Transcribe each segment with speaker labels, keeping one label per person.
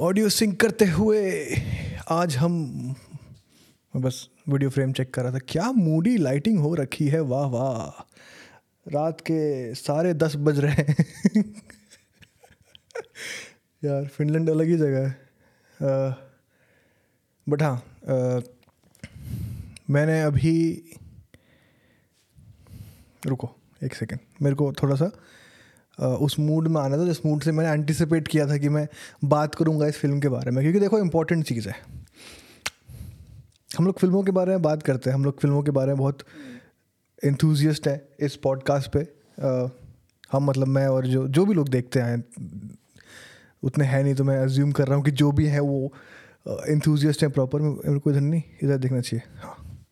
Speaker 1: Audio sync करते हुए आज हम बस वीडियो फ्रेम चेक कर रहा था, क्या मूडी लाइटिंग हो रखी है? वाह वाह। रात के साढ़े दस बज रहे हैं। यार, फिनलैंड अलग ही जगह है। बट हाँ मैंने अभी, रुको, एक सेकेंड। मेरे को थोड़ा सा उस मूड में आना था जिस मूड से मैंने एंटिसिपेट किया था कि मैं बात करूँगा इस फ़िल्म के बारे में। क्योंकि देखो इम्पोर्टेंट चीज़ है। हम लोग फ़िल्मों के बारे में बात करते हैं। हम लोग फ़िल्मों के बारे में बहुत इंथुजियस्ट हैं इस पॉडकास्ट पे। अ, हम मतलब मैं और जो जो भी लोग देखते हैं उतने हैं नहीं तो मैं अज्यूम कर रहा हूँ कि जो भी है वो इंथुजियस्ट हैं प्रॉपर मेरे इधर नहीं इधर देखना चाहिए। हाँ।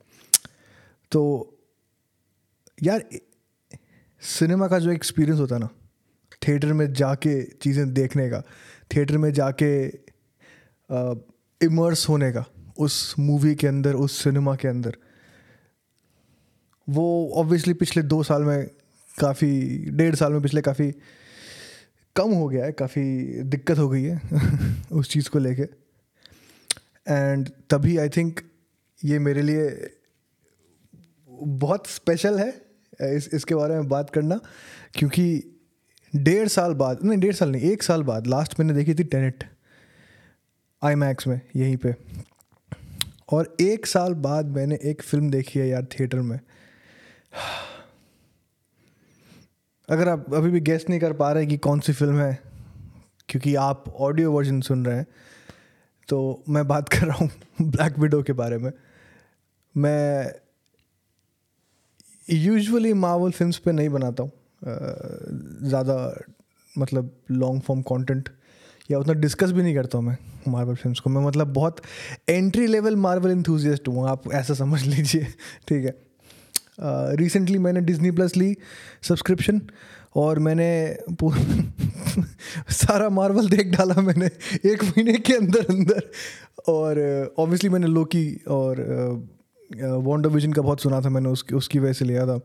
Speaker 1: तो यार सिनेमा का जो एक्सपीरियंस होता है ना थिएटर में जाके चीज़ें देखने का, थिएटर में जाके इमर्स होने का, उस मूवी के अंदर, उस सिनेमा के अंदर। वो ऑब्वियसली पिछले दो साल में काफ़ी, डेढ़ साल में पिछले काफ़ी कम हो गया है, काफ़ी दिक्कत हो गई है उस चीज़ को लेके। एंड तभी आई थिंक ये मेरे लिए बहुत स्पेशल है, इस, इसके बारे में बात करना, क्योंकि डेढ़ साल बाद, नहीं, डेढ़ साल नहीं, एक साल बाद लास्ट मैंने देखी थी टेनेट आई मैक्स में, यहीं पे। और एक साल बाद मैंने एक फ़िल्म देखी है यार थिएटर में। अगर आप अभी भी गेस नहीं कर पा रहे कि कौन सी फ़िल्म है, क्योंकि आप ऑडियो वर्जन सुन रहे हैं तो मैं बात कर रहा हूँ ब्लैक विडो के बारे में। मैं यूजुअली मार्वल फिल्म्स पे नहीं बनाता हूँ। ज़्यादा मतलब लॉन्ग फॉर्म कंटेंट या उतना डिस्कस भी नहीं करता हूँ मैं मार्वल फिल्म्स को। मैं मतलब बहुत एंट्री लेवल मार्वल इंथुजियस्ट हूँ आप ऐसा समझ लीजिए ठीक है? रिसेंटली uh, मैंने डिज्नी प्लस ली सब्सक्रिप्शन और मैंने सारा मार्वल देख डाला मैंने एक महीने के अंदर अंदर। और ऑब्वियसली uh, मैंने लोकी और वॉन्डर uh, विजन का बहुत सुना था मैंने उसकी उसकी वजह से लिया था।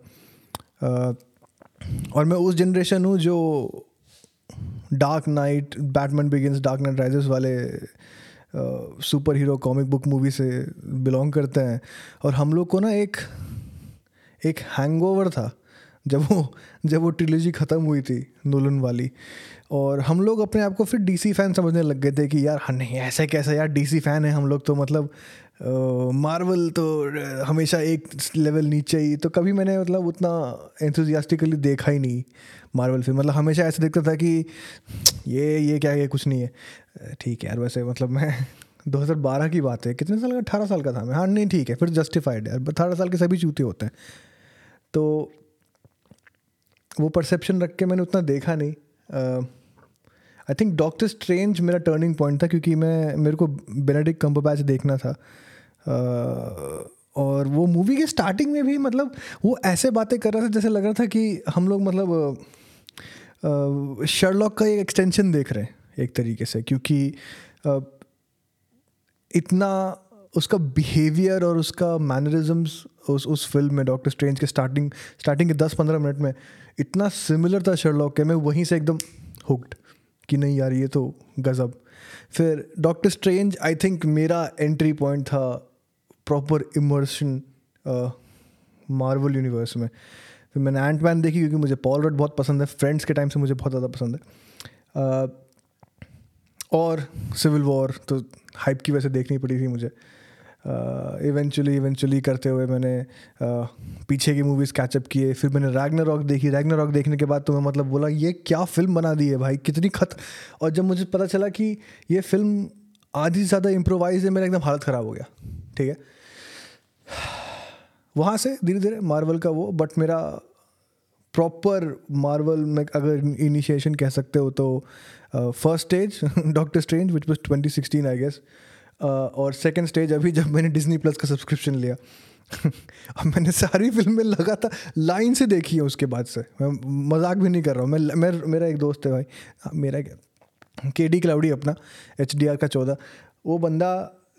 Speaker 1: और मैं उस जनरेशन हूँ जो dark knight Batman begins dark knight rises वाले super hero comic book movie से बिलोंग करते हैं। और हम लोग को ना एक एक हैंगओवर था जब वो जब वो ट्रिलॉजी ख़त्म हुई थी नोलन वाली। और हम लोग अपने आप को फिर डीसी फ़ैन समझने लग गए थे कि यार हाँ नहीं, ऐसा कैसा? यार डीसी फ़ैन है हम लोग तो मतलब मार्वल तो हमेशा एक लेवल नीचे ही तो कभी मैंने मतलब उतना एंथुजियास्टिकली देखा ही नहीं मार्वल फ़िल्म मतलब हमेशा ऐसा देखता था कि, ये ये क्या, ये कुछ नहीं है। ठीक है यार, वैसे मतलब मैं 2012 की बात है, कितने साल का? अठारह साल का था मैं। हाँ नहीं, ठीक है, फिर जस्टिफाइड है अठारह साल के सभी चूते होते हैं। तो वो परसेप्शन रख के मैंने उतना देखा नहीं। आई थिंक डॉक्टर स्ट्रेंज मेरा टर्निंग पॉइंट था, क्योंकि मैं, मेरे को बेनेडिक कम्बरबैच देखना था। और वो मूवी के स्टार्टिंग में भी मतलब वो ऐसे बातें कर रहा था जैसे लग रहा था कि हम लोग मतलब शर्लॉक का एक एक्सटेंशन देख रहे हैं एक तरीके से, क्योंकि इतना उसका बिहेवियर और उसका मैनरिज्म्स उस उस फ़िल्म में डॉक्टर स्ट्रेंज के स्टार्टिंग स्टार्टिंग के दस पंद्रह मिनट में इतना सिमिलर था शर्लॉक के मैं, वहीं से एकदम हुक्ड कि नहीं यार ये तो गज़ब। फिर डॉक्टर स्ट्रेंज आई थिंक मेरा एंट्री पॉइंट था प्रॉपर इमर्शन मार्वल यूनिवर्स में। फिर मैंने एंट मैन देखी क्योंकि मुझे पॉल रड बहुत पसंद है। फ्रेंड्स के टाइम से मुझे बहुत ज़्यादा पसंद है। Uh, और सिविल वॉर तो हाइप की वजह से देखनी पड़ी थी मुझे। इवेंचुअली uh, इवेंचुअली करते हुए मैंने uh, पीछे की मूवीज़ कैचअप किए। फिर मैंने रैगना रॉक देखी। रैगना रॉक देखने के बाद तो मैं मतलब बोला ये क्या फ़िल्म बना दी है भाई? कितनी खत और जब मुझे पता चला कि ये फ़िल्म आधी से ज़्यादा इम्प्रोवाइज है मेरा एकदम हालत ख़राब हो गया। ठीक है? वहाँ से धीरे धीरे मार्वल का वो बट मेरा प्रॉपर मार्वल में अगर इनिशिएशन कह सकते हो तो first stage doctor strange which was twenty sixteen I guess और सेकेंड स्टेज अभी जब मैंने डिज्नी प्लस का सब्सक्रिप्शन लिया। अब मैंने सारी फ़िल्में लगा था लाइन से देखी है उसके बाद से। मैं मज़ाक भी नहीं कर रहा हूँ। मैं, मैं मेरा एक दोस्त है भाई। मेरा के डी क्लाउडी अपना एच डी आर का चौदह। वो बंदा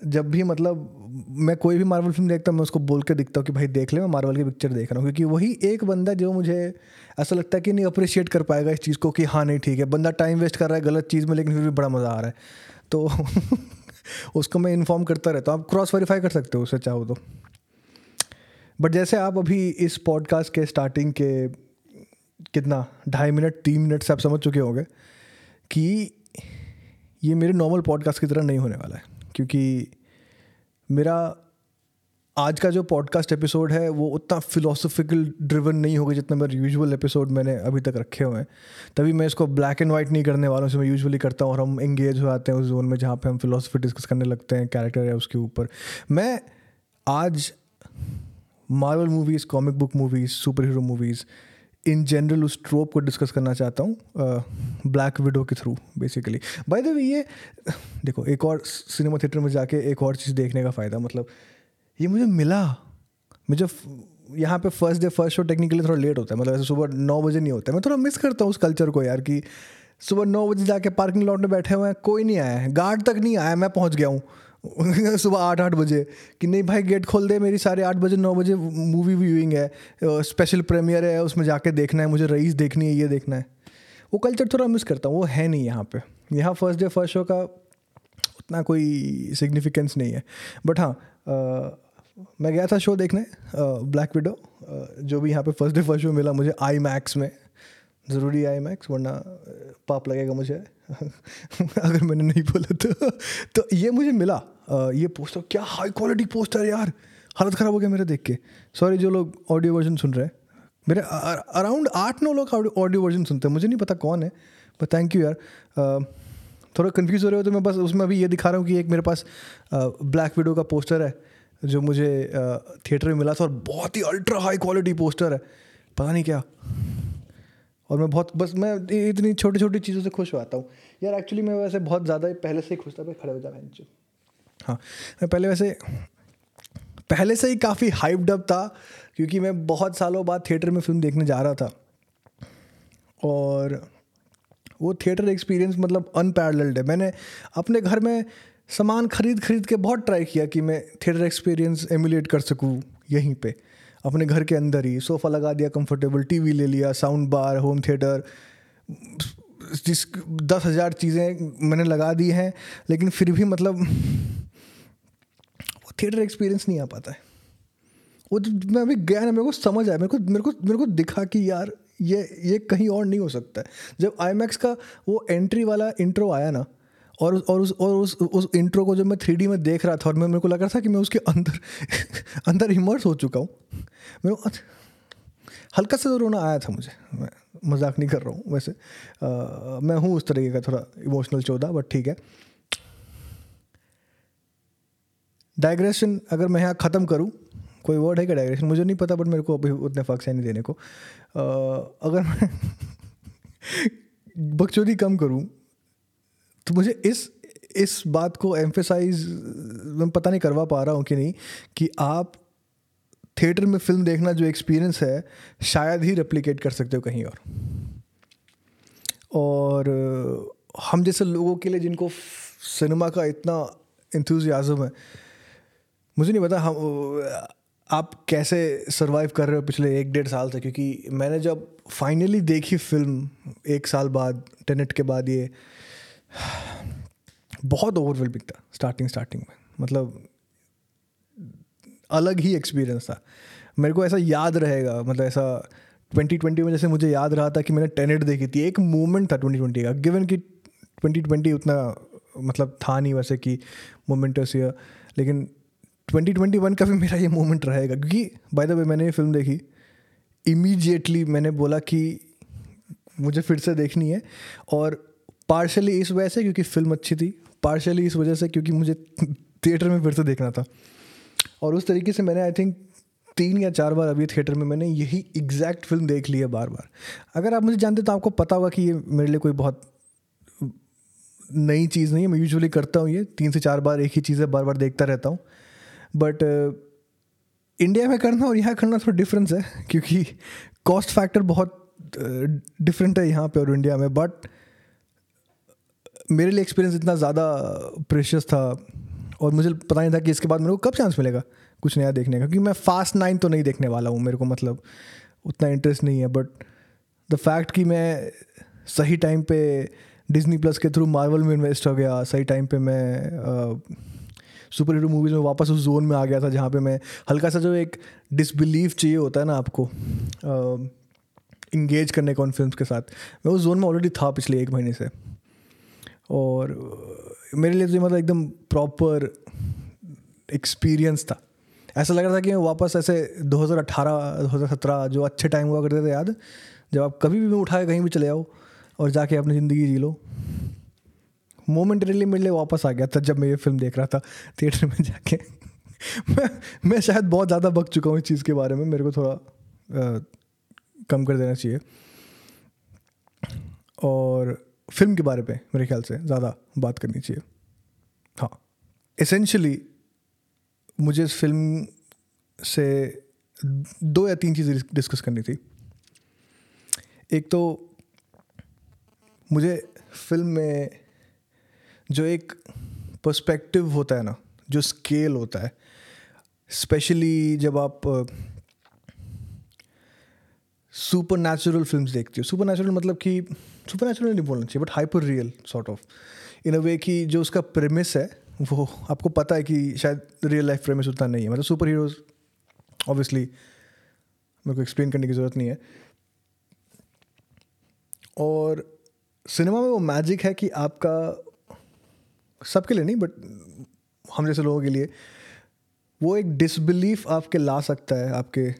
Speaker 1: जब भी मतलब मैं कोई भी मार्वल फ़िल्म देखता हूँ, मैं उसको बोल के दिखता हूँ कि भाई देख ले, मैं मार्वल की पिक्चर देख रहा हूँ। क्योंकि वही एक बंदा जो मुझे ऐसा लगता है कि नहीं अप्रिशिएट कर पाएगा इस चीज़ को कि हाँ नहीं, ठीक है। बंदा टाइम वेस्ट कर रहा है, गलत चीज़ में, लेकिन फिर भी बड़ा मज़ा आ रहा है। तो उसको मैं इन्फॉर्म करता रहता हूँ। आप क्रॉस वेरीफाई कर सकते हो उसे चाहो तो। बट जैसे आप अभी इस पॉडकास्ट के स्टार्टिंग के कितना, ढाई मिनट तीन मिनट से आप समझ चुके होंगे कि ये मेरे नॉर्मल पॉडकास्ट की तरह नहीं होने वाला है। क्योंकि मेरा आज का जो पॉडकास्ट एपिसोड है, वो उतना फिलोसफिकल ड्रिवन नहीं होगा जितना मेरे यूजुअल एपिसोड मैंने अभी तक रखे हुए हैं। तभी मैं इसको ब्लैक एंड वाइट नहीं करने वाला हूँ मैं यूजुअली करता हूँ और हम इंगेज हो जाते हैं उस जोन में जहाँ पे हम फिलोसफी डिस्कस करने लगते हैं कैरेक्टर है उसके ऊपर। मैं आज Marvel movies comic book movies super hero movies in general उस ट्रोप को डिस्कस करना चाहता हूँ ब्लैक विडो के through basically by the way ये, देखो, एक और सिनेमा थिएटर में जाके एक और चीज़ देखने का फ़ायदा मतलब ये मुझे मिला। मुझे यहाँ पे first day first show technically थोड़ा लेट होता है मतलब ऐसे सुबह नौ बजे नहीं होता है। मैं थोड़ा मिस करता हूँ उस कल्चर को यार, कि सुबह नौ बजे जाके पार्किंग लॉट में बैठे हुए हैं, कोई नहीं आया है गार्ड तक नहीं आया मैं पहुँच गया हूँ। सुबह आठ आठ बजे कि नहीं भाई गेट खोल दे मेरी साढ़े आठ बजे, नौ बजे मूवी व्यूइंग है स्पेशल प्रीमियर है, उसमें जाके देखना है, मुझे रईस देखनी है, ये देखना है। वो कल्चर थोड़ा मिस करता हूँ, वो है नहीं यहाँ पे। यहाँ फ़र्स्ट डे फ़र्स्ट शो का उतना कोई सिग्निफिकेंस नहीं है। बट हाँ मैं गया था शो देखने ब्लैक विडो जो भी यहाँ पे फ़र्स्ट डे फ़र्स्ट शो मिला मुझे आई मैक्स में। ज़रूरी आई मैक्स वरना पाप लगेगा मुझे। अगर मैंने नहीं बोला तो तो ये मुझे मिला। ये पोस्टर क्या हाई क्वालिटी पोस्टर यार। हालत ख़राब हो गया मेरे देख के। सॉरी जो लोग ऑडियो वर्जन सुन रहे हैं। मेरे अराउंड आठ नौ लोग ऑडियो वर्जन सुनते हैं। मुझे नहीं पता कौन है बट थैंक यू यार। थोड़ा कन्फ्यूज़ हो रहे हो तो मैं बस उसमें अभी ये दिखा रहा हूँ कि एक मेरे पास ब्लैक विडो का पोस्टर है, जो मुझे थिएटर में मिला था और बहुत ही अल्ट्रा हाई क्वालिटी पोस्टर है। पता नहीं क्या। और मैं बहुत, बस मैं इतनी छोटी छोटी चीज़ों से खुश हो आता हूँ। यार एक्चुअली मैं वैसे बहुत ज़्यादा पहले से ही खुश था भाई खड़े हो जा जाना हाँ मैं पहले वैसे, पहले से ही काफ़ी हाइप्ड अप था, क्योंकि मैं बहुत सालों बाद थिएटर में फ़िल्म देखने जा रहा था। और वो थिएटर एक्सपीरियंस मतलब अनपैरल्ड है। मैंने अपने घर में सामान खरीद खरीद के बहुत ट्राई किया कि मैं थिएटर एक्सपीरियंस एमुलेट कर सकूँ यहीं पे। अपने घर के अंदर ही सोफ़ा लगा दिया कंफर्टेबल टीवी ले लिया साउंड बार होम थिएटर जिस दस हज़ार चीज़ें मैंने लगा दी हैं, लेकिन फिर भी मतलब वो थिएटर एक्सपीरियंस नहीं आ पाता है। वो तो मैं अभी गया ना, मेरे को समझ आया, मेरे को मेरे को मेरे को दिखा कि यार ये ये कहीं और नहीं हो सकता है। जब आई का वो एंट्री वाला इंट्रो आया ना और उस और उस और उस उस इंट्रो को जब मैं थ्री में देख रहा था और मैं मेरे को लग रहा था कि मैं उसके अंदर अंदर इमर्स हो चुका हूँ। मेरे हल्का सा तो रोना आया था मुझे। मैं मज़ाक नहीं कर रहा हूँ वैसे। आ, मैं हूँ उस तरीके का थोड़ा इमोशनल चौदह बट ठीक है। डाइग्रेशन अगर मैं यहाँ ख़त्म करूँ कोई वर्ड है क्या डाइग्रेशन मुझे नहीं पता बट मेरे को अभी उतने फ़र्क नहीं देने को। आ, अगर मैं बकचोदी कम करूँ तो मुझे इस इस बात को एम्फेसाइज मैं पता नहीं करवा पा रहा हूँ कि नहीं, कि आप थिएटर में फ़िल्म देखना जो एक्सपीरियंस है, शायद ही रेप्लिकेट कर सकते हो कहीं और। और, हम जैसे लोगों के लिए जिनको सिनेमा का इतना इंथ्यूजियाज़म है, मुझे नहीं पता हम, आप कैसे सरवाइव कर रहे हो पिछले एक डेढ़ साल से, क्योंकि मैंने जब फाइनली देखी फ़िल्म एक साल बाद टेनेट के बाद ये बहुत ओवरवेलमिंग था स्टार्टिंग स्टार्टिंग में। मतलब अलग ही एक्सपीरियंस था। मेरे को ऐसा याद रहेगा मतलब ऐसा ट्वेंटी ट्वेंटी में जैसे मुझे याद रहा था कि मैंने टेनेट देखी थी। एक मोमेंट था ट्वेंटी ट्वेंटी का गिवन कि ट्वेंटी ट्वेंटी उतना मतलब था नहीं वैसे कि मोमेंटस या लेकिन ट्वेंटी ट्वेंटी वन का भी मेरा ये मोमेंट रहेगा। क्योंकि बाय द वे मैंने ये फ़िल्म देखी। इमीजिएटली मैंने बोला कि मुझे फिर से देखनी है, और पार्शली इस वजह से क्योंकि फ़िल्म अच्छी थी पार्शली इस वजह से क्योंकि मुझे थिएटर में फिर से देखना था। और उस तरीके से मैंने आई थिंक तीन या चार बार अभी थिएटर में मैंने यही एग्जैक्ट फ़िल्म देख ली है बार बार अगर आप मुझे जानते तो आपको पता होगा कि ये मेरे लिए कोई बहुत नई चीज़ नहीं है। मैं यूजुअली करता हूँ ये, तीन से चार बार एक ही चीज़ें बार बार देखता रहता हूँ। बट इंडिया में करना और यहाँ करना थोड़ा डिफरेंस है, क्योंकि कॉस्ट फैक्टर बहुत डिफरेंट है यहाँ पे और इंडिया में। बट मेरे लिए एक्सपीरियंस इतना ज़्यादा प्रेशियस था और मुझे पता नहीं था कि इसके बाद मेरे को कब चांस मिलेगा कुछ नया देखने का, क्योंकि मैं फास्ट नाइन तो नहीं देखने वाला हूँ मेरे को मतलब उतना इंटरेस्ट नहीं है बट द फैक्ट कि मैं सही टाइम पे डिज्नी प्लस के थ्रू मार्वल में इन्वेस्ट हो गया, सही टाइम पे मैं सुपर हीरो मूवीज़ में वापस उस जोन में आ गया था जहाँ पे मैं हल्का सा जो एक डिसबिलीव चाहिए होता है ना आपको इंगेज करने का उन फ़िल्म के साथ। मैं उस जोन में ऑलरेडी था पिछले एक महीने से। और मेरे लिए तो मतलब एकदम प्रॉपर एक्सपीरियंस था। ऐसा लग रहा था कि वापस ऐसे 2018 2017 जो अच्छे टाइम हुआ करते थे याद जब आप कभी भी उठा के कहीं भी चले आओ और जाके अपनी ज़िंदगी जी लो मोमेंटरीली मेरे लिए वापस आ गया था जब मैं ये फ़िल्म देख रहा था थिएटर में जाके। मैं मैं शायद बहुत ज़्यादा बक चुका हूँ इस चीज़ के बारे में मेरे को थोड़ा आ, कम कर देना चाहिए। और फ़िल्म के बारे में मेरे ख्याल से ज़्यादा बात करनी चाहिए। हाँ। एसेंशली मुझे इस फ़िल्म से दो या तीन चीज़ें डिस्कस करनी थी। एक तो मुझे फ़िल्म में जो एक पर्सपेक्टिव होता है ना, जो स्केल होता है स्पेशली जब आप सुपर नेचुरल फ़िल्म देखती हो। सुपर नेचुरल मतलब कि सुपर नेचुरल नहीं बोलना चाहिए but hyper real sort of in a way कि जो उसका प्रेमिस है, वो आपको पता है कि शायद रियल लाइफ प्रेमिस उतना नहीं है। मतलब सुपर हीरोज ऑब्वियसली मेरे को एक्सप्लेन करने की ज़रूरत नहीं है। और सिनेमा में वो मैजिक है कि आपका, सबके लिए नहीं बट हम जैसे लोगों के लिए, वो एक डिसबिलीफ आपके ला सकता है, आपके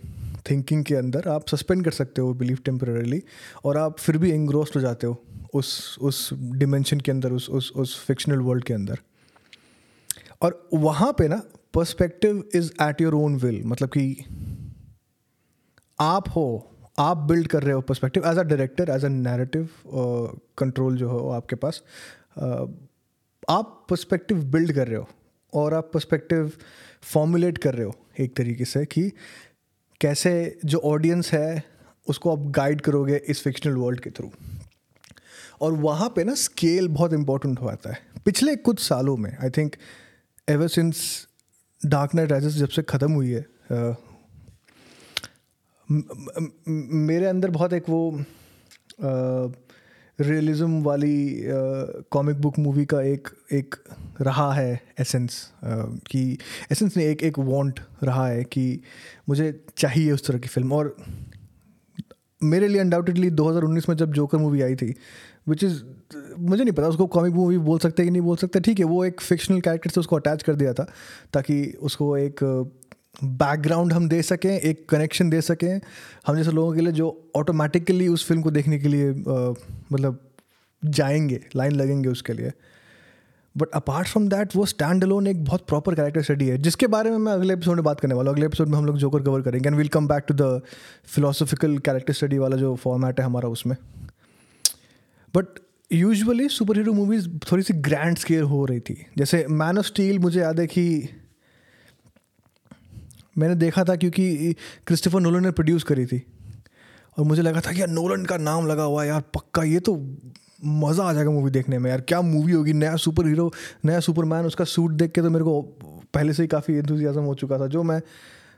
Speaker 1: थिंकिंग के अंदर आप सस्पेंड कर सकते हो बिलीफ टेम्परली और आप फिर भी एंग्रोस्ड हो जाते हो उस उस डिमेंशन के अंदर उस उस उस फिक्शनल वर्ल्ड के अंदर। और वहाँ पे ना perspective is at your own will मतलब कि आप हो आप बिल्ड कर रहे हो perspective as a director as a narrative control जो हो आपके पास uh, आप पर्सपेक्टिव बिल्ड कर रहे हो और आप पर्सपेक्टिव फॉर्मुलेट कर रहे हो एक तरीके से कि कैसे जो ऑडियंस है उसको आप गाइड करोगे इस फिक्शनल वर्ल्ड के थ्रू और वहाँ पे ना स्केल बहुत इंपॉर्टेंट हो जाता है। पिछले कुछ सालों में I think ever since dark knight rises जब से ख़त्म हुई है uh, मेरे अंदर बहुत एक वो रियलिज्म वाली कॉमिक बुक मूवी का एक एक रहा है एसेंस कि एसेंस ने एक एक वांट रहा है कि मुझे चाहिए उस तरह की फ़िल्म और मेरे लिए अनडाउटेडली 2019 में जब जोकर मूवी आई थी विच इज़ मुझे नहीं पता उसको कॉमिक मूवी बोल सकते कि नहीं बोल सकते, ठीक है, वो एक फिक्शनल कैरेक्टर से उसको अटैच कर दिया था, ताकि उसको एक बैकग्राउंड हम दे सकें, एक कनेक्शन दे सकें, हम जैसे लोगों के लिए जो ऑटोमेटिकली उस फ़िल्म को देखने के लिए मतलब जाएँगे लाइन लगेंगे उसके लिए। बट अपार्ट फ्रॉम दैट वो स्टैंड अलोन एक बहुत प्रॉपर कैरेक्टर स्टडी है, जिसके बारे में मैं अगले एपिसोड में बात करने वाला हूँ। अगले एपिसोड में हम लोग जोकर कवर करेंगे and will come back to the philosophical character study वाला जो फॉर्मेट है हमारा उसमें। But usually super hero movies थोड़ी सी ग्रैंड स्केल हो रही थी। जैसे मैन ऑफ़ स्टील मुझे याद है कि मैंने देखा था क्योंकि क्रिस्टोफर नोलन ने प्रोड्यूस करी थी। और मुझे लगा था कि यार नोलन का नाम लगा हुआ है, यार पक्का ये तो मज़ा आ जाएगा मूवी देखने में। यार क्या मूवी होगी? नया सुपर हीरो नया सुपरमैन उसका सूट देख के तो मेरे को पहले से ही काफ़ी इंथुजियाज़म हो चुका था, जो मैं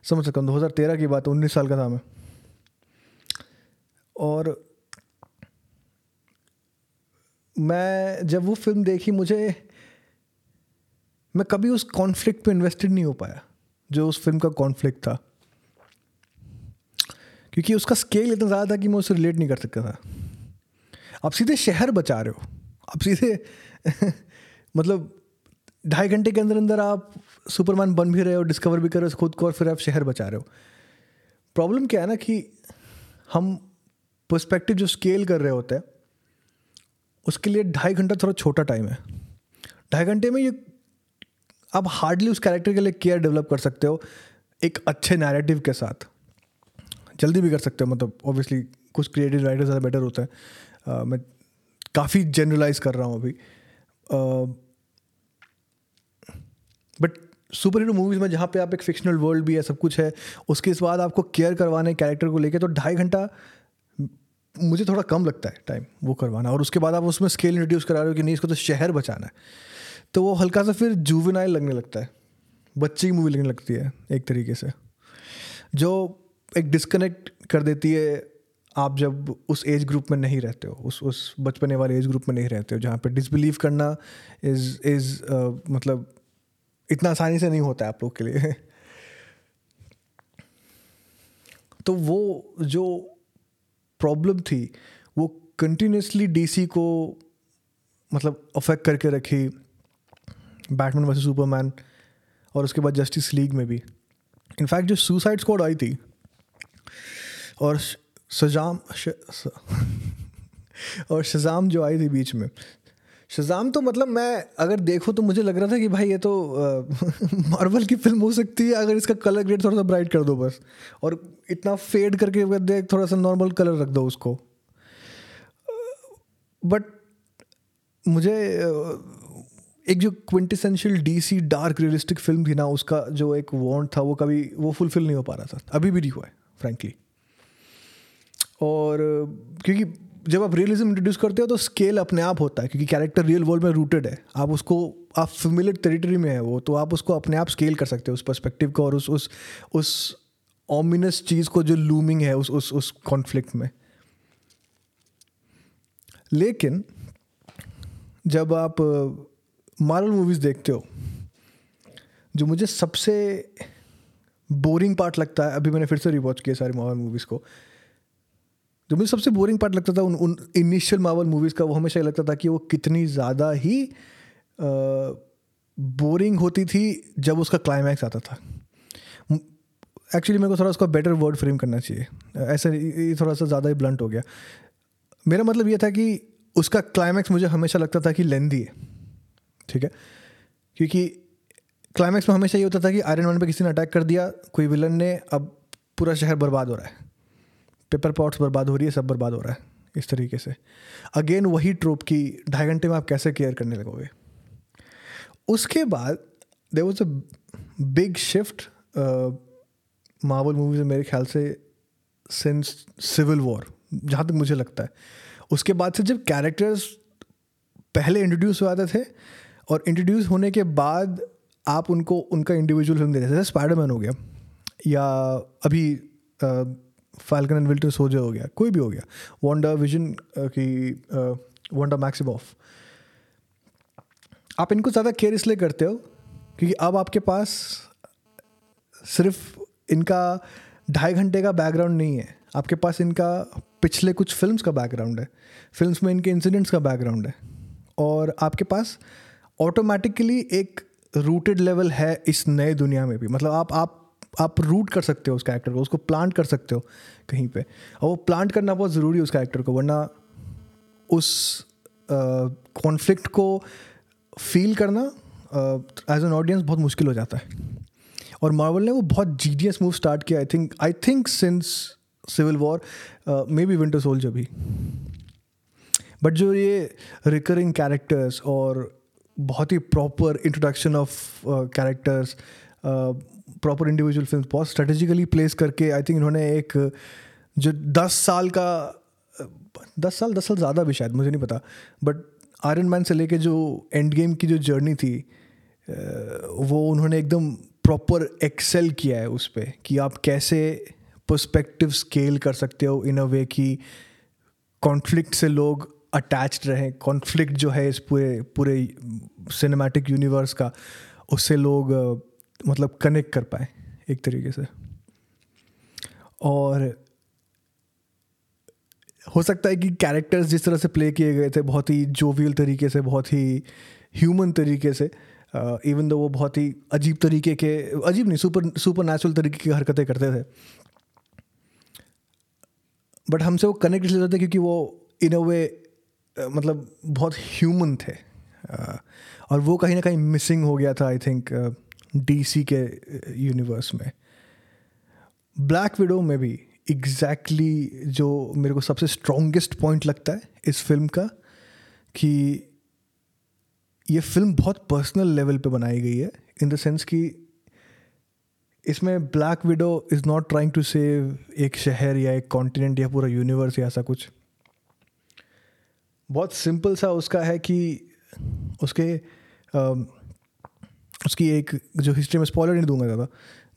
Speaker 1: समझ सकता हूँ। दो हज़ार तेरह की बात उन्नीस साल का था मैं। और मैं जब वो फ़िल्म देखी, मुझे, मैं कभी उस कॉन्फ्लिक्ट पे इन्वेस्टेड नहीं हो पाया। जो उस फ़िल्म का कॉन्फ्लिक्ट था। क्योंकि उसका स्केल इतना ज़्यादा था कि मैं उससे रिलेट नहीं कर सकता था। आप सीधे शहर बचा रहे हो। आप सीधे मतलब ढाई घंटे के अंदर अंदर आप सुपरमैन बन भी रहे हो डिस्कवर भी कर रहे हो, खुद को और फिर आप शहर बचा रहे हो। प्रॉब्लम क्या है ना कि हम पर्सपेक्टिव जो स्केल कर रहे होते हैं, उसके लिए ढाई घंटा थोड़ा छोटा टाइम है। ढाई घंटे में ये आप हार्डली उस कैरेक्टर के लिए केयर डेवलप कर सकते हो एक अच्छे नैरेटिव के साथ। जल्दी भी कर सकते हो मतलब ऑब्वियसली कुछ क्रिएटिव राइटर ज़्यादा बेटर होते हैं। uh, मैं काफ़ी जनरलाइज कर रहा हूँ अभी। बट सुपर हीरो मूवीज़ में जहाँ पे आप एक फिक्शनल वर्ल्ड भी है सब कुछ है उसके इस बाद आपको केयर करवाने कैरेक्टर को लेके तो ढाई घंटा मुझे थोड़ा कम लगता है टाइम वो करवाना। और उसके बाद आप उसमें स्केल इंट्रोड्यूस करा रहे हो कि नहीं इसको तो शहर बचाना है। तो वो हल्का सा फिर जूवेनाइल लगने लगता है। बच्चे की मूवी लगने लगती है एक तरीके से। जो एक डिस्कनेक्ट कर देती है आप जब उस एज ग्रुप में नहीं रहते हो उस उस बचपने वाले एज ग्रुप में नहीं रहते हो जहाँ पे डिसबिलीव करना इज़ इज़ uh, मतलब इतना आसानी से नहीं होता है आप लोग के लिए। तो वो जो प्रॉब्लम थी वो कंटिन्यूसली डीसी को मतलब अफेक्ट करके रखी बैटमैन वर्सेस सुपरमैन और उसके बाद जस्टिस लीग में भी। इनफैक्ट जो सुसाइड स्क्वाड आई थी और शजाम और शजाम जो आई थी बीच में। शजाम तो मतलब मैं अगर देखूँ तो मुझे लग रहा था कि भाई ये तो मार्वल की फ़िल्म हो सकती है, अगर इसका कलर ग्रेड थोड़ा सा ब्राइट कर दो बस। और इतना फेड करके देख, थोड़ा सा नॉर्मल कलर रख दो उसको। बट मुझे एक जो quintessential DC dark realistic film थी ना, उसका जो एक वॉन्ट था, वो कभी, वो फुलफिल नहीं हो पा रहा था। अभी भी नहीं हुआ है फ्रेंकली और, क्योंकि जब आप रियलिज्म इंट्रोड्यूस करते हो तो स्केल अपने आप होता है, क्योंकि कैरेक्टर रियल वर्ल्ड में रूटेड है। आप उसको, आप फेमिलियर टेरिटरी में है वो तो आप उसको अपने आप स्केल कर सकते हो, उस पर्सपेक्टिव को और उस उस उस ऑमिनस चीज़ को जो लूमिंग है, उस उस उस कॉन्फ्लिक्ट में। लेकिन, जब आप मार्वल मूवीज़ देखते हो, जो मुझे सबसे बोरिंग पार्ट लगता है, अभी मैंने फिर से रिवॉच किया सारी मार्वल मूवीज़ को, जो मुझे सबसे बोरिंग पार्ट लगता था उन उन इनिशियल मार्वल मूवीज़ का, वो हमेशा ये लगता था कि वो कितनी ज़्यादा ही बोरिंग होती थी जब उसका क्लाइमैक्स आता था। एक्चुअली मेरे को थोड़ा उसका बेटर वर्ड फ्रेम करना चाहिए। ऐसा ये थोड़ा सा ज़्यादा ही ब्लंट हो गया। मेरा मतलब ये था कि उसका क्लाइमैक्स मुझे हमेशा लगता था कि लेंदी है। ठीक है? क्योंकि क्लाइमैक्स में हमेशा ये होता था कि आयरन मैन पे किसी ने अटैक कर दिया, कोई विलन ने, अब पूरा शहर बर्बाद हो रहा है। पेपर पॉट्स बर्बाद हो रही है, सब बर्बाद हो रहा है, इस तरीके से। अगेन वही ट्रोप की ढाई घंटे में आप कैसे केयर करने लगोगे? उसके बाद there was a big shift Marvel movies मेरे ख्याल से सिंस सिविल वॉर जहाँ तक मुझे लगता है। उसके बाद से जब कैरेक्टर्स पहले इंट्रोड्यूस हुए आते थे और इंट्रोड्यूस होने के बाद आप उनको, उनका इंडिविजुअल फ़िल्म देते थे स्पाइडरमैन हो गया, या अभी फाल्कन एंड विल्टर सोजर हो गया, कोई भी हो गया वॉन्डा विजन की वॉन्डा मैक्सिमॉफ आप इनको ज़्यादा केयर इसलिए करते हो, क्योंकि अब आपके पास सिर्फ़ इनका ढाई घंटे का बैकग्राउंड नहीं है, आपके पास इनका पिछले कुछ फिल्म्स का बैकग्राउंड है फिल्म्स में इनके इंसिडेंट्स का बैकग्राउंड है, और आपके पास ऑटोमेटिकली एक रूटेड लेवल है इस नए दुनिया में भी। मतलब आप आप आप रूट कर सकते हो उस कैरेक्टर को, उसको प्लांट कर सकते हो कहीं पे। और वो प्लांट करना बहुत ज़रूरी है उस कैरेक्टर को, वरना उस कॉन्फ्लिक्ट को फील करना एज एन ऑडियंस बहुत मुश्किल हो जाता है। और मार्वल ने वो बहुत जीडियस मूव स्टार्ट किया I think I think since civil war may be winter soldier भी। बट जो ये रिकरिंग कैरेक्टर्स और बहुत ही proper introduction of characters proper individual film बहुत स्ट्रेटेजिकली प्लेस करके आई थिंक इन्होंने एक, जो दस साल का, दस साल दस साल ज़्यादा भी शायद, मुझे नहीं पता बट आयरन मैन से लेके जो एंड गेम की जो जर्नी थी वो उन्होंने एकदम प्रॉपर एक्सेल किया है उस पर कि आप कैसे पर्सपेक्टिव स्केल कर सकते हो इन अ वे कि कॉन्फ्लिक्ट से लोग अटैच्ड रहें कॉन्फ्लिक्ट जो है इस पूरे पूरे सिनेमैटिक यूनिवर्स का, उससे लोग मतलब कनेक्ट कर पाए एक तरीके से। और हो सकता है कि कैरेक्टर्स जिस तरह से प्ले किए गए थे, बहुत ही जोवियल तरीके से, बहुत ही ह्यूमन तरीके से इवन दो वो बहुत ही अजीब तरीके के, अजीब नहीं सुपर सुपर नेचुरल तरीके की हरकतें करते थे। बट हमसे वो कनेक्ट इसलिए थे क्योंकि वो इन अ वे मतलब बहुत ह्यूमन थे। और वो कहीं ना कहीं मिसिंग हो गया था आई थिंक डीसी के यूनिवर्स में। ब्लैक विडो में भी एग्जैक्टली exactly जो मेरे को सबसे स्ट्रॉन्गेस्ट पॉइंट लगता है इस फ़िल्म का, कि ये फ़िल्म बहुत पर्सनल लेवल पे बनाई गई है इन द सेंस कि इसमें black widow is not trying to save एक शहर या एक कॉन्टिनेंट या पूरा यूनिवर्स या ऐसा कुछ। बहुत सिंपल सा उसका है कि उसके उसकी एक जो हिस्ट्री में स्पॉइलर नहीं दूँगा ज़्यादा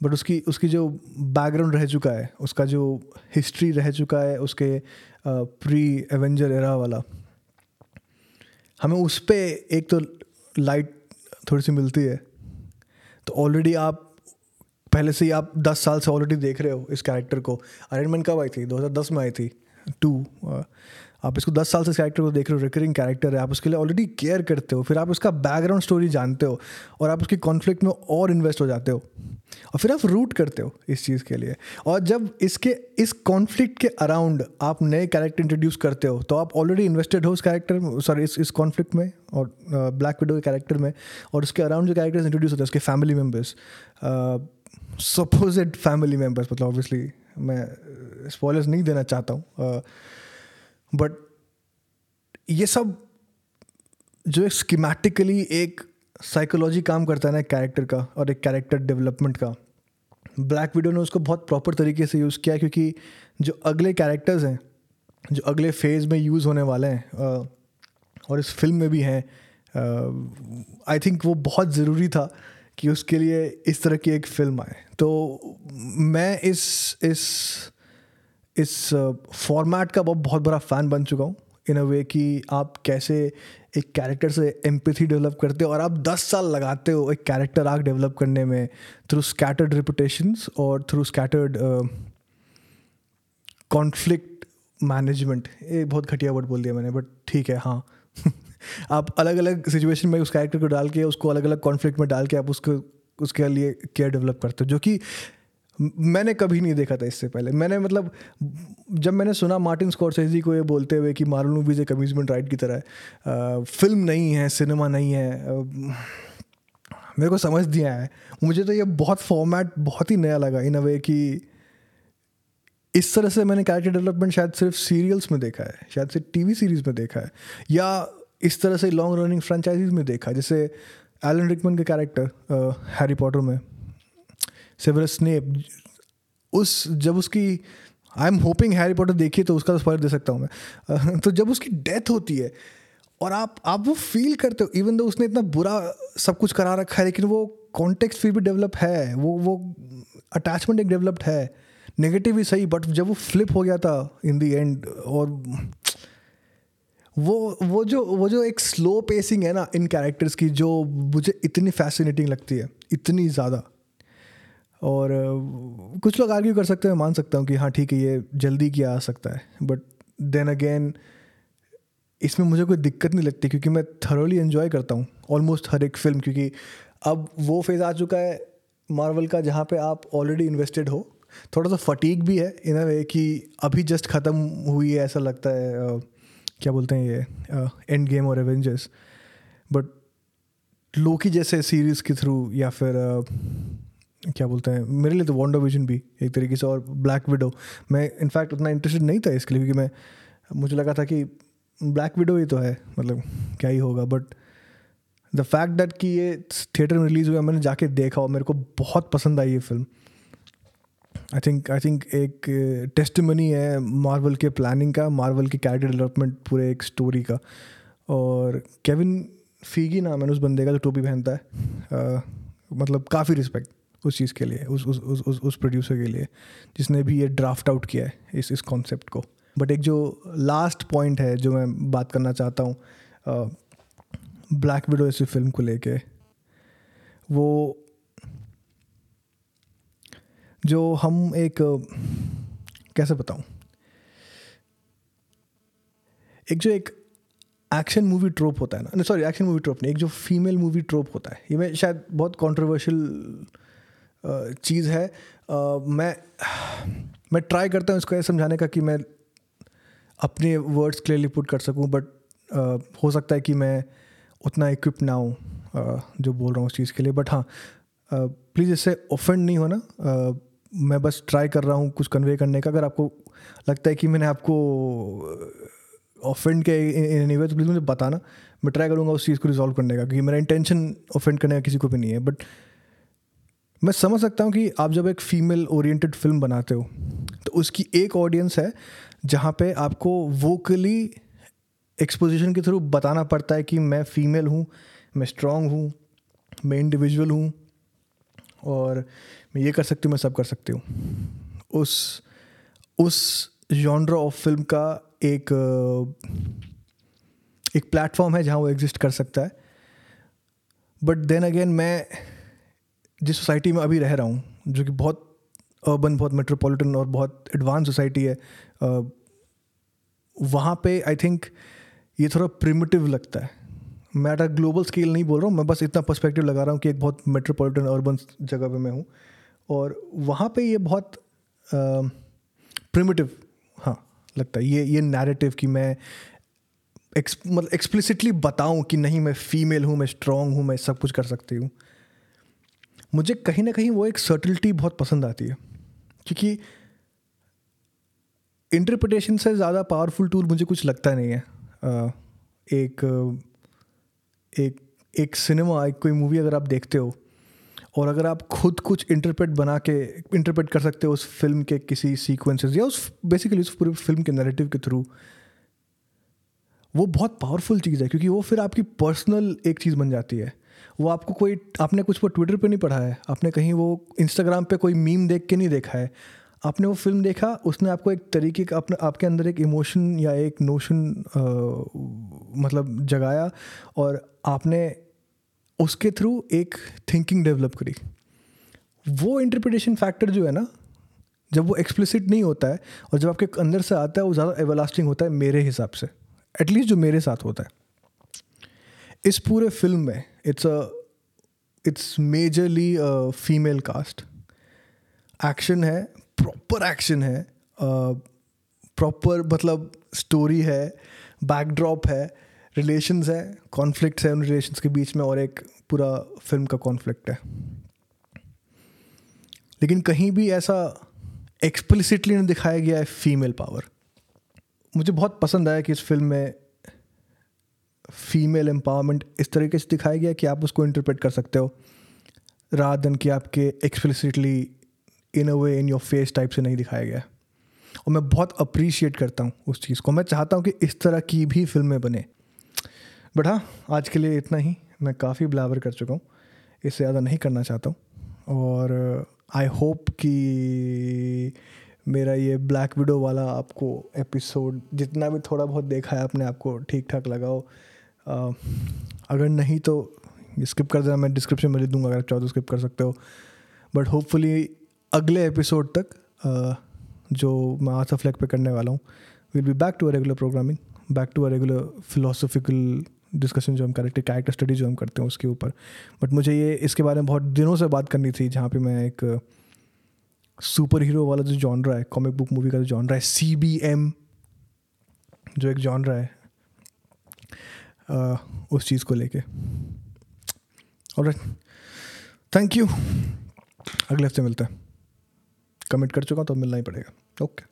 Speaker 1: बट उसकी उसकी जो बैकग्राउंड रह चुका है, उसका जो हिस्ट्री रह चुका है उसके प्री एवेंजर एरा वाला, हमें उस पर एक तो लाइट थोड़ी सी मिलती है। तो ऑलरेडी आप, पहले से ही आप दस साल से ऑलरेडी देख रहे हो इस कैरेक्टर को। अरेंजमेंट कब आई थी? 2010 में आई थी। टू आप इसको दस साल से इस कैरेक्टर को देख रहे हो रिकरिंग कैरेक्टर है, आप उसके लिए ऑलरेडी केयर करते हो, फिर आप उसका बैकग्राउंड स्टोरी जानते हो और आप उसकी कॉन्फ्लिक्ट में और इन्वेस्ट हो जाते हो और फिर आप रूट करते हो इस चीज़ के लिए। और जब इसके, इस कॉन्फ्लिक्ट के अराउंड आप नए कैरेक्टर इंट्रोड्यूस करते हो तो आप ऑलरेडी इन्वेस्टेड हो उस कैरेक्टर सॉरी इस इस कॉन्फ्लिक्ट में और ब्लैक विडो के कैरेक्टर में और उसके अराउंड जो कैरेक्टर्स इंट्रोड्यूस होते हैं, उसके family members supposed family members मतलब ऑब्वियसली मैं स्पॉयलर्स नहीं देना चाहता हूँ बट ये सब जो एक स्कीमेटिकली एक साइकोलॉजी काम करता है ना कैरेक्टर का और एक कैरेक्टर डेवलपमेंट का ब्लैक वीडियो ने उसको बहुत प्रॉपर तरीके से यूज़ किया क्योंकि जो अगले कैरेक्टर्स हैं, जो अगले फ़ेज़ में यूज़ होने वाले हैं और इस फ़िल्म में भी हैं आई थिंक वो बहुत ज़रूरी था कि उसके लिए इस तरह की एक फ़िल्म आए। तो मैं इस इस इस फॉर्मेट का बहुत बहुत बड़ा फ़ैन बन चुका हूँ इन अ वे कि आप कैसे एक कैरेक्टर से एम्पथी डेवलप करते हो और आप दस साल लगाते हो एक कैरेक्टर आर्क डेवलप करने में थ्रू स्कैटर्ड रिपुटेशंस और थ्रू स्कैटर्ड कॉन्फ्लिक्ट मैनेजमेंट ये बहुत घटिया वर्ड बोल दिया मैंने बट ठीक है हाँ। आप अलग अलग सिचुएशन में उस कैरेक्टर को डाल के, उसको अलग अलग कॉन्फ्लिक्ट में डाल के आप उसको, उसके लिए केयर डेवलप करते हो, जो कि मैंने कभी नहीं देखा था इससे पहले। मैंने मतलब जब मैंने सुना मार्टिन स्कॉर्सेजी को ये बोलते हुए कि मार्वल मूवीज़ एक अम्यूजमेंट राइड की तरह है फ़िल्म नहीं है, सिनेमा नहीं है मेरे को समझ दिया है। मुझे तो ये बहुत फॉर्मेट बहुत ही नया लगा इन अ वे कि इस तरह से मैंने कैरेक्टर डेवलपमेंट शायद सिर्फ़ सीरियल्स में देखा है, शायद से टीवी सीरीज़ में देखा है, या इस तरह से लॉन्ग रनिंग फ्रेंचाइजीज में देखा जैसे एलन रिकमन के कैरेक्टर हैरी पॉटर में। सेवरस स्नेप उस, जब उसकी I am hoping Harry Potter देखिए तो उसका तो स्पॉइलर दे सकता हूँ मैं। तो जब उसकी डेथ होती है, और आप आप वो फील करते हो इवन दो उसने इतना बुरा सब कुछ करा रखा है, लेकिन वो कॉन्टेक्स्ट फिर भी डेवलप है, वो वो अटैचमेंट एक डेवलप्ड है नेगेटिव ही सही बट जब वो फ्लिप हो गया था इन दी एंड और वो वो जो वो जो एक स्लो पेसिंग है ना इन कैरेक्टर्स की, जो मुझे इतनी फैसिनेटिंग लगती है, इतनी ज़्यादा। और कुछ लोग आर्ग्यू कर सकते हैं मान सकता हूँ कि हाँ ठीक है ये जल्दी किया आ सकता है। बट देन अगेन इसमें मुझे कोई दिक्कत नहीं लगती क्योंकि मैं थरोली इन्जॉय करता हूँ ऑलमोस्ट हर एक फ़िल्म क्योंकि अब वो फ़ेज़ आ चुका है मार्वल का जहाँ पे आप ऑलरेडी इन्वेस्टेड हो। थोड़ा सा फटीक भी है इन अ वे कि अभी जस्ट ख़त्म हुई है ऐसा लगता है आ, क्या बोलते हैं ये एंड गेम और एवेंजर्स बट लोकी जैसे सीरीज़ के थ्रू या फिर आ, क्या बोलते हैं मेरे लिए तो वॉन्डो विजन भी एक तरीके से और ब्लैक विडो मैं इनफैक्ट उतना इंटरेस्टेड नहीं था इसके लिए क्योंकि मैं मुझे लगा था कि ब्लैक विडो ही तो है मतलब क्या ही होगा बट द फैक्ट दैट कि ये थिएटर में रिलीज़ हुआ मैंने जाके देखा और मेरे को बहुत पसंद आई ये फ़िल्म आई थिंक आई थिंक एक टेस्टमनी है मार्वल के प्लानिंग का मार्वल के कैरेक्टर डेवलपमेंट पूरे एक स्टोरी का। और केविन फीगी नाम है उस बंदे का जो टोपी पहनता है uh, मतलब काफ़ी रिस्पेक्ट उस चीज़ के लिए उस उस उस उस, प्रोड्यूसर के लिए जिसने भी ये ड्राफ्ट आउट किया है इस इस कॉन्सेप्ट को। बट एक जो लास्ट पॉइंट है जो मैं बात करना चाहता हूँ ब्लैक विडो ऐसी फ़िल्म को लेके वो जो हम एक कैसे बताऊँ? एक जो एक एक्शन मूवी ट्रोप होता है ना सॉरी एक्शन मूवी ट्रोप नहीं एक जो फीमेल मूवी ट्रोप होता है ये मैं शायद बहुत कंट्रोवर्शियल चीज़ है। मैं मैं ट्राई करता हूँ इसको ये समझाने का कि मैं अपने वर्ड्स क्लियरली पुट कर सकूँ बट हो सकता है कि मैं उतना इक्विप ना हूँ जो बोल रहा हूँ उस चीज़ के लिए। बट हाँ प्लीज़ इससे ऑफेंड नहीं होना। मैं बस ट्राई कर रहा हूँ कुछ कन्वे करने का। अगर आपको लगता है कि मैंने आपको ऑफेंड के इन वे तो प्लीज़ मुझे बताना। मैं ट्राई करूँगा उस चीज़ को रिजॉल्व करने का, क्योंकि मेरा इंटेंशन ऑफेंड करने का किसी को भी नहीं है। बट मैं समझ सकता हूँ कि आप जब एक फीमेल ओरिएंटेड फ़िल्म बनाते हो तो उसकी एक ऑडियंस है जहाँ पे आपको वोकली एक्सपोजिशन के थ्रू बताना पड़ता है कि मैं फीमेल हूँ, मैं स्ट्रांग हूँ, मैं इंडिविजुअल हूँ और मैं ये कर सकती हूँ, मैं सब कर सकती हूँ। उस उस जॉनर ऑफ़ फ़िल्म का एक एक प्लेटफॉर्म है जहाँ वो एग्जिस्ट कर सकता है। बट देन अगेन मैं जिस सोसाइटी में अभी रह रहा हूँ, जो कि बहुत अर्बन बहुत मेट्रोपॉलिटन और बहुत एडवांस सोसाइटी है वहाँ पे आई थिंक ये थोड़ा प्रिमिटिव लगता है। मैं एट ग्लोबल स्केल नहीं बोल रहा हूँ, मैं बस इतना पर्सपेक्टिव लगा रहा हूँ कि एक बहुत मेट्रोपॉलिटन अर्बन जगह पे मैं हूँ। और वहाँ पे ये बहुत प्रिमिटिव हाँ लगता है। ये ये नैरेटिव कि मैं एक्स मतलब एक्सप्लिसिटली बताऊँ कि नहीं, मैं फीमेल हूँ, मैं स्ट्रांग हूँ, मैं सब कुछ कर सकती हूँ। मुझे कहीं ना कहीं वो एक सर्टिलिटी बहुत पसंद आती है। क्योंकि इंटरप्रटेशन से ज़्यादा पावरफुल टूल मुझे कुछ लगता नहीं है। एक एक एक सिनेमा एक कोई मूवी अगर आप देखते हो, और अगर आप खुद कुछ इंटरप्रेट बना के इंटरप्रेट कर सकते हो उस फ़िल्म के किसी सीक्वेंसेस या उस बेसिकली उस पूरी फ़िल्म के नैरेटिव के थ्रू वो बहुत पावरफुल चीज़ है, क्योंकि वो फिर आपकी पर्सनल एक चीज़ बन जाती है। वो आपको कोई, आपने कुछ वो ट्विटर पे नहीं पढ़ा है? आपने कहीं वो इंस्टाग्राम पे कोई मीम देख के नहीं देखा है? आपने वो फ़िल्म देखा? उसने आपको एक तरीके का अपने, आपके अंदर एक इमोशन या एक नोशन मतलब जगाया और आपने उसके थ्रू एक थिंकिंग डेवलप करी। वो इंटरप्रिटेशन फैक्टर जो है ना, जब वो एक्सप्लिसिट नहीं होता है और जब आपके अंदर से आता है, वो ज़्यादा एवरलास्टिंग होता है मेरे हिसाब से। एटलीस्ट जो मेरे साथ होता है। इस पूरे फ़िल्म में it's a it's majorly female cast action है प्रॉपर एक्शन है प्रॉपर मतलब स्टोरी है बैकड्रॉप है रिलेशंस है कॉन्फ्लिक्ट है उन रिलेशंस के बीच में और एक पूरा फ़िल्म का कॉन्फ्लिक्ट है। लेकिन कहीं भी ऐसा एक्सप्लिसिटली नहीं दिखाया गया है फीमेल पावर मुझे बहुत पसंद आया कि इस फ़िल्म में फीमेल एम्पावरमेंट इस तरीके से दिखाया गया कि आप उसको इंटरप्रेट कर सकते हो। रात दिन कि आपके explicitly in a way in your face type से नहीं दिखाया गया। और मैं बहुत अप्रिशिएट करता हूँ उस चीज़ को। मैं चाहता हूँ कि इस तरह की भी फ़िल्में बने। बट हाँ आज के लिए इतना ही। मैं काफ़ी ब्लावर कर चुका हूँ। इससे ज़्यादा नहीं करना चाहता हूँ। और आई होप कि मेरा ये ब्लैक विडो वाला आपको एपिसोड जितना भी थोड़ा बहुत देखा है आपने आपको ठीक ठाक लगाओ। अगर नहीं तो स्किप कर देना, मैं डिस्क्रिप्शन में लिख दूँगा अगर चाहो तो स्किप कर सकते हो। बट होपफुली अगले एपिसोड तक जो मैं आर्थ फ्लैग पे करने वाला हूँ will be back to a regular programming back to a regular philosophical discussion जो हम करेक्ट कैरेक्टर स्टडी जो हम करते हैं उसके ऊपर। बट मुझे ये, इसके बारे में बहुत दिनों से बात करनी थी, जहाँ पे मैं एक सुपर हीरो वाला जो जॉनरा है कॉमिक बुक मूवी का जो जॉनरा है सी बी एम जो एक जॉनरा है उस चीज़ को लेके। और थैंक यू अगले हफ़्ते मिलते हैं। कमिट कर चुका तो मिलना ही पड़ेगा। ओके